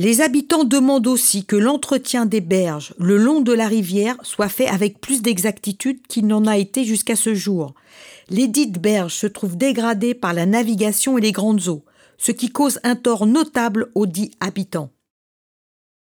Les habitants demandent aussi que l'entretien des berges le long de la rivière soit fait avec plus d'exactitude qu'il n'en a été jusqu'à ce jour. Les dites berges se trouvent dégradées par la navigation et les grandes eaux, ce qui cause un tort notable aux dits habitants.